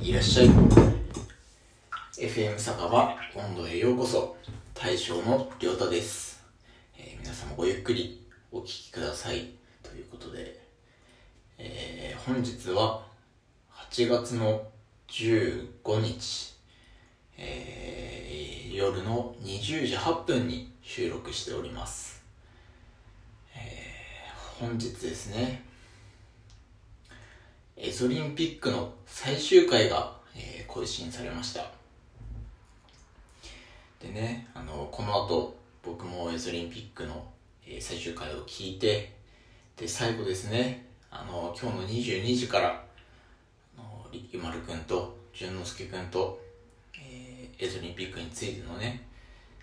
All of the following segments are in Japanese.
いらっしゃい。FM 酒場温度へようこそ。大将の亮太です、えー皆様ごゆっくりお聞きください。ということで、えー本日は8月の15日、えー夜の20時8分に収録しております、本日ですねエゾリンピックの最終回が、えー更新されました。でねあのこの後僕もエゾリンピックの、えー最終回を聞いてで最後ですねあの今日の22時からあのりゆまるくんと淳之介くんと、えーエゾリンピックについてのね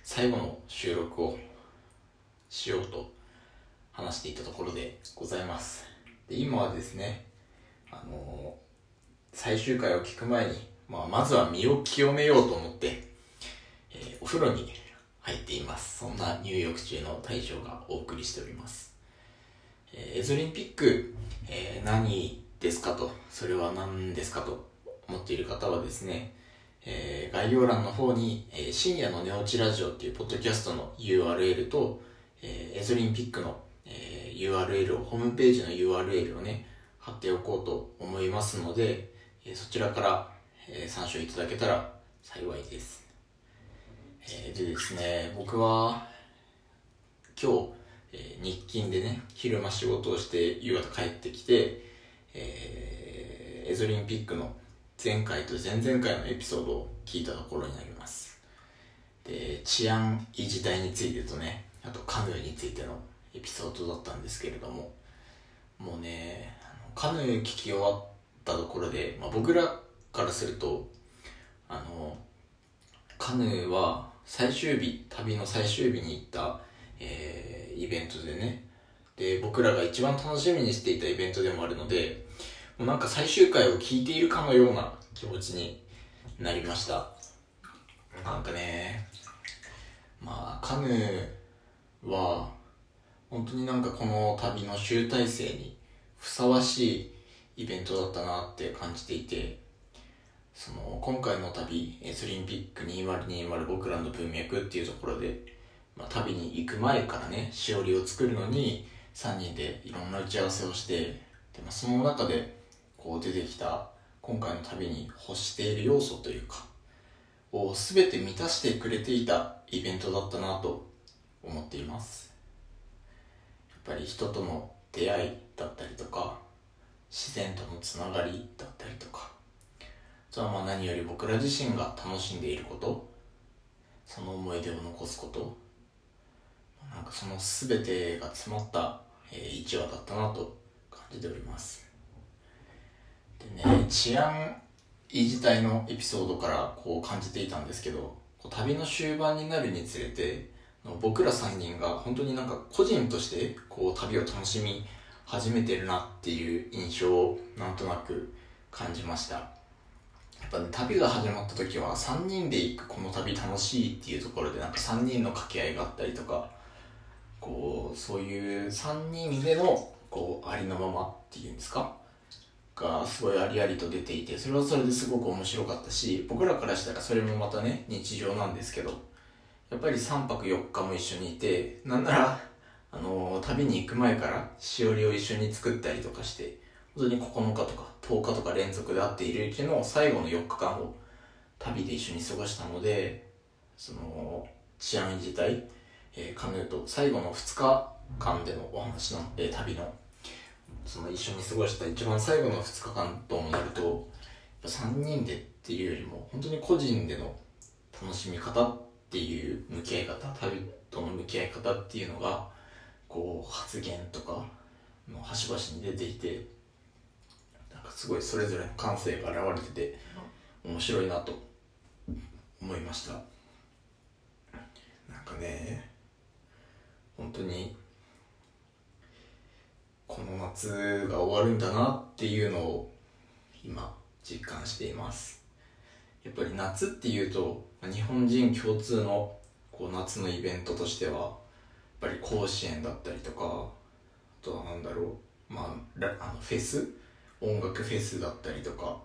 最後の収録をしようと話していたところでございます。で今はですねあの最終回を聞く前に、まあ、まずは身を清めようと思って、えーお風呂に入っています。そんな入浴中の大将がお送りしております、えーエゾリンピック、えー何ですかとそれは何ですかと思っている方はですね、えー概要欄の方に、えー深夜の寝落ちラジオっていうポッドキャストの URL と、えーエゾリンピックの、えー URL をホームページの URL をね貼っておこうと思いますので、えーそちらから、えー参照いただけたら幸いです、えーでですね僕は今日、えー日勤でね昼間仕事をして夕方帰ってきて、えーエゾリンピックの前回と前々回のエピソードを聞いたところになります。で治安維持隊についてとねあとカヌーについてのエピソードだったんですけれどももうねカヌー聞き終わったところで、まあ、僕らからするとあのカヌーは最終日旅の最終日に行った、えーイベントでねで僕らが一番楽しみにしていたイベントでもあるのでもうなんか最終回を聞いているかのような気持ちになりました。なんかねまあカヌーは本当になんかこの旅の集大成にふさわしいイベントだったなって感じていてその今回の旅エスリンピック2020僕らの文脈っていうところで、まあ、旅に行く前からねしおりを作るのに3人でいろんな打ち合わせをしてで、まあ、その中でこう出てきた今回の旅に欲している要素というかを全て満たしてくれていたイベントだったなと思っています。ぱり人との出会いだったりとか自然とのつながりだったりとかあとはまあ何より僕ら自身が楽しんでいることその思い出を残すことなんかその全てが詰まった、え、1話だったなと感じております。でね治安維持隊のエピソードからこう感じていたんですけど旅の終盤になるにつれて僕ら3人が本当になんか個人としてこう旅を楽しみ始めてるなっていう印象をなんとなく感じました。やっぱね旅が始まった時は3人で行くこの旅楽しいっていうところでなんか3人の掛け合いがあったりとかこうそういう3人でのこうありのままっていうんですか？がすごいありありと出ていてそれはそれですごく面白かったし僕らからしたらそれもまたね日常なんですけどやっぱり3泊4日も一緒にいてなんならあの旅に行く前からしおりを一緒に作ったりとかして本当に9日とか10日とか連続で会っているうちの最後の4日間を旅で一緒に過ごしたのでその治安維持隊、えーカヌーと最後の2日間でのお話の、えー旅の。その一緒に過ごした一番最後の2日間ともなるとやっぱ3人でっていうよりも本当に個人での楽しみ方っていう向き合い方旅との向き合い方っていうのがこう発言とかの端々に出ていてなんかすごいそれぞれの感性が現れてて面白いなと思いました。なんかね本当にこの夏が終わるんだなっていうのを今実感しています。やっぱり夏っていうと日本人共通のこう夏のイベントとしてはやっぱり甲子園だったりとかあとは何だろうまああのフェス？音楽フェスだったりとか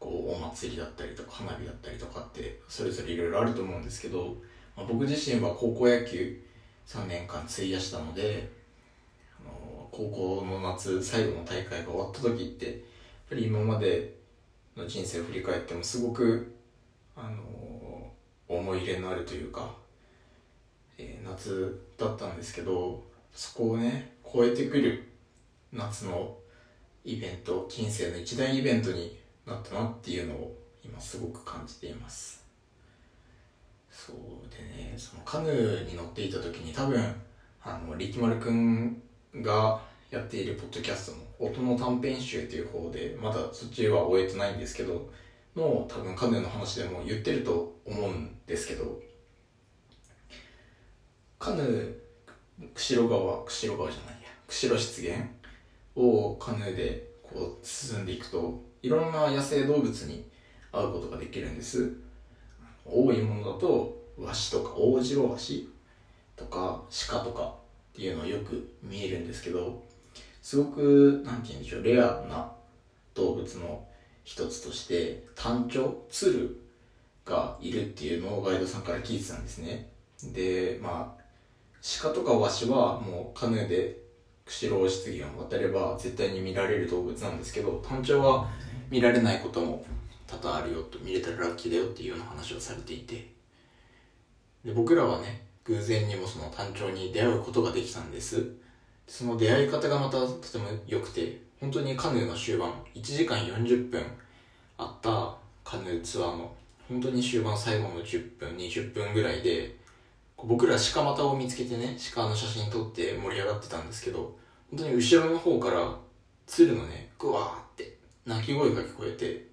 こうお祭りだったりとか花火だったりとかってそれぞれいろいろあると思うんですけど、まあ、僕自身は高校野球3年間費やしたのであの高校の夏最後の大会が終わった時ってやっぱり今までの人生を振り返ってもすごくあの思い入れのあるというか、えー、夏だったんですけどそこをね超えてくる夏のイベント人生の一大イベントになったなっていうのを今すごく感じています。そうでねそのカヌーに乗っていた時に多分あの力丸くんがやっているポッドキャストの音の短編集っていう方でまだそっちは終えてないんですけどの多分カヌーの話でも言ってると思うんですけどカヌー釧路川釧路川じゃないや。釧路湿原をカヌーでこう進んでいくといろんな野生動物に会うことができるんです。多いものだとワシとかオオジロワシとか鹿とかっていうのはよく見えるんですけどすごくなんて言うんでしょうレアな動物の一つとして単調鶴がいるっていうのをガイドさんから聞いてたんですね。でまあ鹿とかワシはもうカヌーで釧路湿原を渡れば絶対に見られる動物なんですけど単調は見られないことも多々あるよと見れたらラッキーだよっていうような話をされていて。で僕らはね偶然にもその単調に出会うことができたんです。その出会い方がまたとても良くて本当にカヌーの終盤1時間40分あったカヌーツアーの本当に終盤最後の10分20分ぐらいで僕ら鹿股を見つけてね鹿の写真撮って盛り上がってたんですけど本当に後ろの方から鶴のねグワーって鳴き声が聞こえて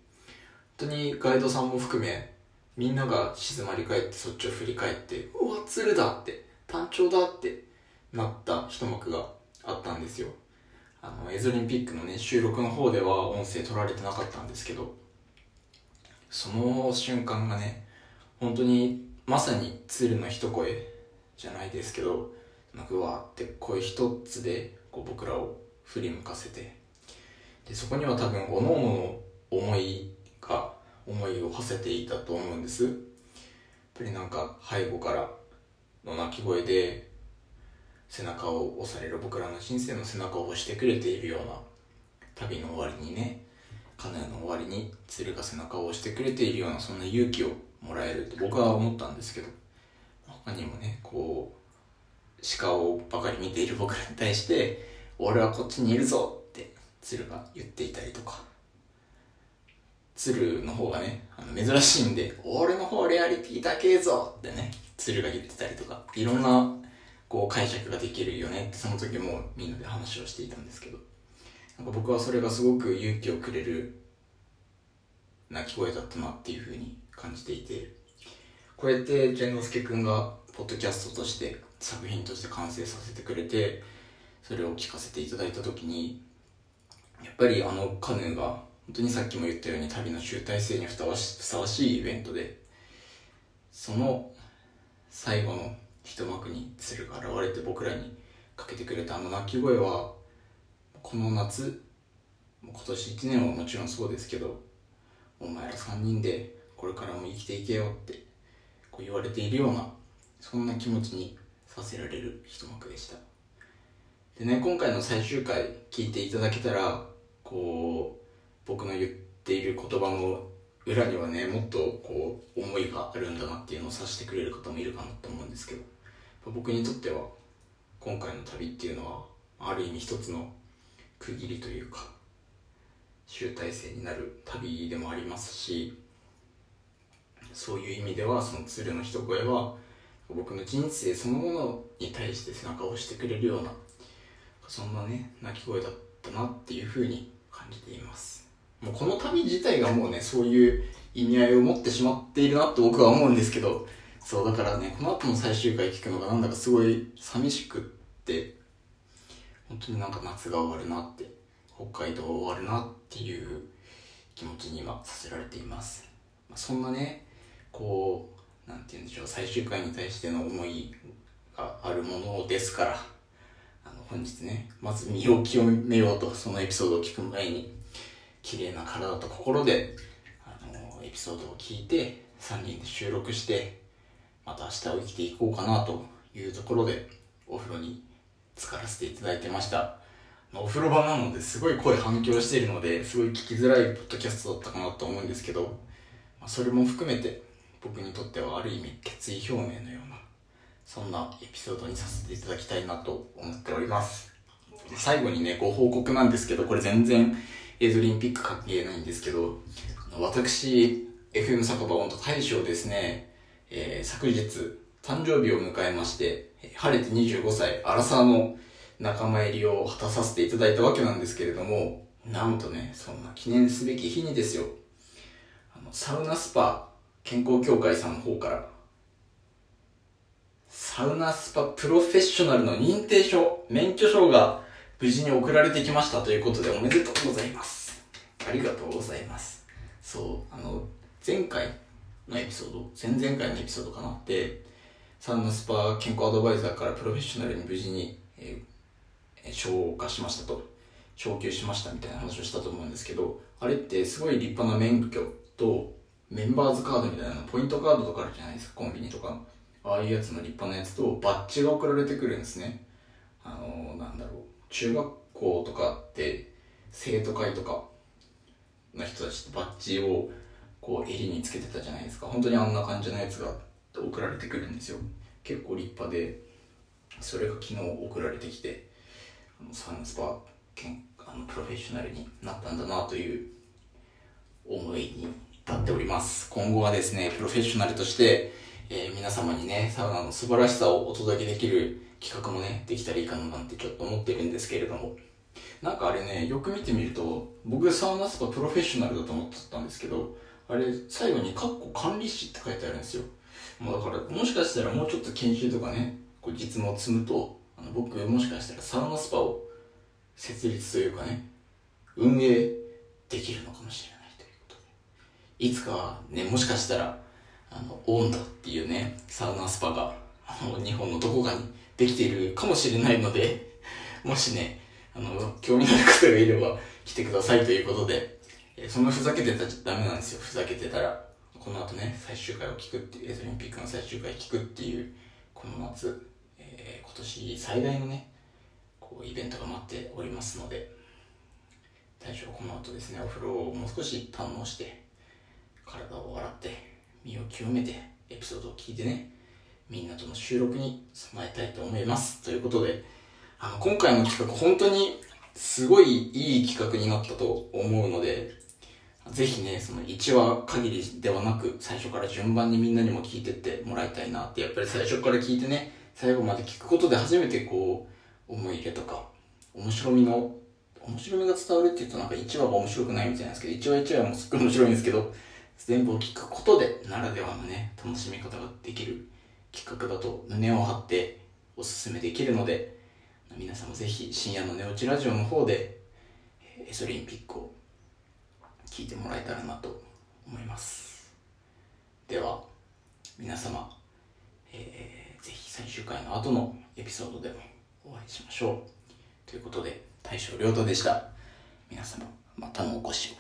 本当にガイドさんも含めみんなが静まり返ってそっちを振り返ってうわ鶴だって単調だってなった一幕があったんですよ。あのエゾリンピックのね収録の方では音声取られてなかったんですけどその瞬間がね本当にまさに鶴の一声じゃないですけどなんかうわーって声一つでこう僕らを振り向かせてでそこには多分おのおの思いが思いを馳せていたと思うんです。やっぱりなんか背後からの鳴き声で背中を押される僕らの人生の背中を押してくれているような旅の終わりにねカヌーの終わりに鶴が背中を押してくれているようなそんな勇気をもらえると僕は思ったんですけど他にもねこう鹿をばかり見ている僕らに対して俺はこっちにいるぞって鶴が言っていたりとか鶴の方がねあの珍しいんで俺の方レアリティ高えぞってね鶴が言ってたりとかいろんなこう解釈ができるよねってその時もみんなで話をしていたんですけど。なんか僕はそれがすごく勇気をくれる鳴き声だったなっていうふうに感じていて。こうやって健之介君がポッドキャストとして作品として完成させてくれてそれを聞かせていただいた時にやっぱりあのカヌーが本当にさっきも言ったように旅の集大成にふさわしいイベントでその最後の一幕に鶴が現れて僕らにかけてくれたあの鳴き声はこの夏今年1年はもちろんそうですけどお前ら3人でこれからも生きていけよってこう言われているようなそんな気持ちにさせられる一幕でした。でね今回の最終回聞いていただけたらこう僕の言っている言葉の裏にはねもっとこう思いがあるんだなっていうのを察してくれる方もいるかなと思うんですけど僕にとっては今回の旅っていうのはある意味一つの区切りというか集大成になる旅でもありますしそういう意味ではその鶴の一声は僕の人生そのものに対して背中を押してくれるようなそんなね鳴き声だったなっていうふうに感じています。もうこの旅自体がもうねそういう意味合いを持ってしまっているなと僕は思うんですけどそうだからねこの後の最終回聞くのがなんだかすごい寂しくって本当になんか夏が終わるなって北海道終わるなっていう気持ちに今させられています、ま、そんなねこうなんて言うんでしょう最終回に対しての思いがあるものですからあの本日ねまず身を清めようとそのエピソードを聞く前に綺麗な体と心であのエピソードを聞いて3人で収録してまた明日を生きていこうかなというところでお風呂に浸からせていただいてました。お風呂場なのですごい声反響しているのですごい聞きづらいポッドキャストだったかなと思うんですけど、それも含めて僕にとってはある意味決意表明のようなそんなエピソードにさせていただきたいなと思っております。最後にねご報告なんですけどこれ全然エイズリンピック関係ないんですけど私 FM 酒場温度大賞ですね、えー、昨日誕生日を迎えまして晴れて25歳アラサーの仲間入りを果たさせていただいたわけなんですけれどもなんとねそんな記念すべき日にですよ。あのサウナスパ健康協会さんの方からサウナスパプロフェッショナルの認定証免許証が無事に送られてきましたということでおめでとうございます。ありがとうございます。そうあの前回のエピソード前々回のエピソードかなでサウナスパ健康アドバイザーからプロフェッショナルに無事に、えー、昇華しましたと。昇級しましたみたいな話をしたと思うんですけどあれってすごい立派な免許とメンバーズカードみたいなポイントカードとかあるじゃないですかコンビニとか。ああいうやつの立派なやつとバッジが送られてくるんですね。あのー、なんだろう。中学校とかって生徒会とかの人たちってバッジをこう襟につけてたじゃないですか。本当にあんな感じのやつが送られてくるんですよ結構立派でそれが昨日送られてきてあのサウナスパあのプロフェッショナルになったんだなという思いに至っております今後はですねプロフェッショナルとしてえー、皆様にね、サウナの素晴らしさをお届けできる企画もね、できたらいいかななんてちょっと思ってるんですけれども。なんかあれね、よく見てみると、僕サウナスパプロフェッショナルだと思ってたんですけど、あれ、最後にカッコ管理士って書いてあるんですよ。もうだから、もしかしたらもうちょっと研修とかね、こう実務を積むと、あの僕もしかしたらサウナスパを設立というかね、運営できるのかもしれないということで。いつかはね、もしかしたら、あの、オンダっていうね、サウナスパが、あの、日本のどこかにできているかもしれないので、もしね、あの、興味のある方がいれば来てくださいということで、そんなふざけてたらダメなんですよ。ふざけてたら。この後ね、最終回を聞くっていう、エゾリンピックの最終回聞くっていう、この夏、えー、今年最大のね、こう、イベントが待っておりますので、大将この後ですね、お風呂をもう少し堪能して、体を洗って、身を清めてエピソードを聞いてねみんなとの収録に備えたいと思います。ということであの今回の企画本当にすごいいい企画になったと思うのでぜひね、その1話限りではなく、最初から順番にみんなにも聞いてってもらいたいなって、やっぱり最初から聞いてね、最後まで聞くことで初めてこう、思い入れとか、面白みの、面白みが伝わるって言うとなんか1話が面白くないみたいなんですけど、1話1話もすっごい面白いんですけど、全部を聞くことでならではのね楽しみ方ができる企画だと胸を張っておすすめできるので皆さんもぜひ深夜の寝落ちラジオの方でエソリンピックを聞いてもらえたらなと思います。では皆様、えー、ぜひ最終回の後のエピソードでもお会いしましょう。ということで大将亮太でした。皆様またのお越しを。